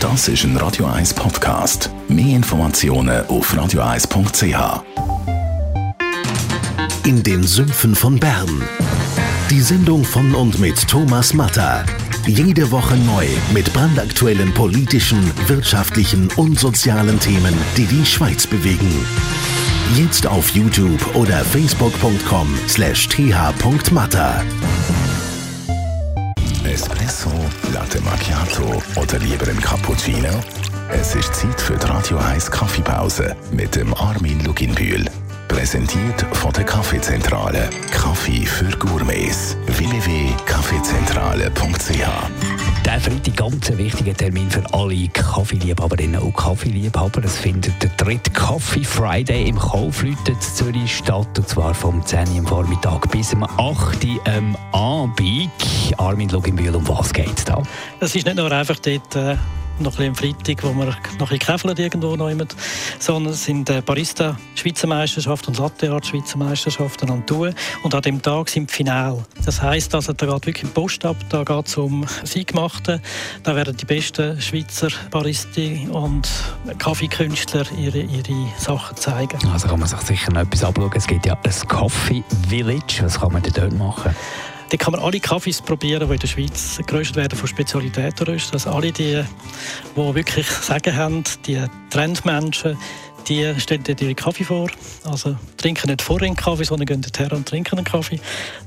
Das ist ein Radio 1 Podcast. Mehr Informationen auf radio1.ch. In den Sümpfen von Bern. Die Sendung von und mit Thomas Matter. Jede Woche neu mit brandaktuellen politischen, wirtschaftlichen und sozialen Themen, die die Schweiz bewegen. Jetzt auf YouTube oder facebook.com slash th.matter. Espresso, Latte Macchiato oder lieber ein Cappuccino? Es ist Zeit für die Radio 1 Kaffeepause mit dem Armin Luginbühl. Präsentiert von der Kaffeezentrale. Kaffee für Gourmets. www.kaffeezentrale.ch der Freitag ganz ein wichtiger Termin für alle Kaffeeliebhaberinnen und Kaffeeliebhaber. Es findet der dritte Coffee Friday im Kaufleuten in Zürich statt. Und zwar vom 10 Uhr Vormittag bis am 8 Uhr am Abend. Armin Luginbühl, um was geht es da? Es ist nicht nur einfach dort... Äh noch ein bisschen am Freitag, wo wir noch ein bisschen irgendwo immer, sondern es sind äh, Barista Schweizer Meisterschaften und Latte Art Schweizer Meisterschaften an tun und an dem Tag sind Finale. Das heisst, also, da geht wirklich Post ab, da geht es um Siegmachten, da werden die besten Schweizer Baristi und Kaffeekünstler ihre, ihre Sachen zeigen. Also kann man sich sicher noch etwas abschauen. Es gibt ja ein Coffee Village, was kann man dort machen? Da kann man alle Kaffees probieren, die in der Schweiz geröstet werden von Spezialitätenrösten. Also alle die, die wirklich Sagen haben, die Trendmenschen, die stellen dir ihre Kaffee vor. Also trinken nicht vorher einen Kaffee, sondern gehen her und trinken einen Kaffee.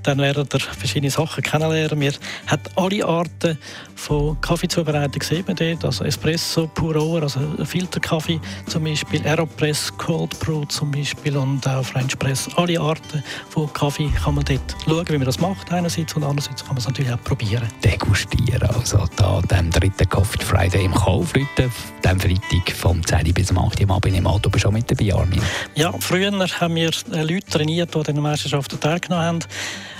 Dann werden ihr verschiedene Sachen kennenlernen. Wir haben alle Arten von Kaffeezubereitung gesehen dort. Also Espresso, Pur also Filterkaffee zum Beispiel, Aeropress, Cold Brew zum Beispiel und auch French Press. Alle Arten von Kaffee kann man dort schauen, wie man das macht einerseits und andererseits kann man es natürlich auch probieren. Degustieren, also da dem dritten Coffee Friday im Kaufleuten, dem Freitag vom 10 bis 8 Uhr am Abend im Auto bist auch mit dabei, Armin. Ja, früher haben wir Leute trainiert, die an den Meisterschaften teilgenommen haben.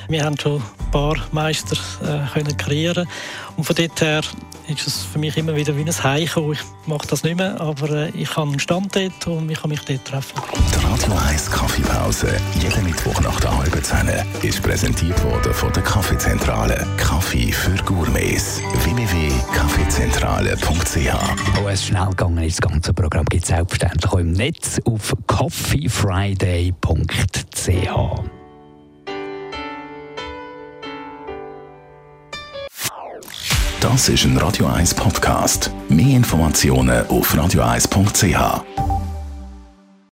Wir haben schon ein paar Meister äh, können kreieren und von dort her ist es für mich immer wieder wie ein Heimkommen. Ich mache das nicht mehr, aber äh, ich habe einen Stand dort und ich kann mich dort treffen. Die Radio 1 Kaffeepause, jeden Mittwoch nach der halben Zehn, ist präsentiert worden von der Kaffeezentrale. Kaffee für Gourmets. www.kaffeezentrale.ch Wo es schnell gegangen ist, das ganze Programm gibt es selbstverständlich auch im Netz auf coffeefriday.ch. Das ist ein Radio 1 Podcast. Mehr Informationen auf radio1.ch.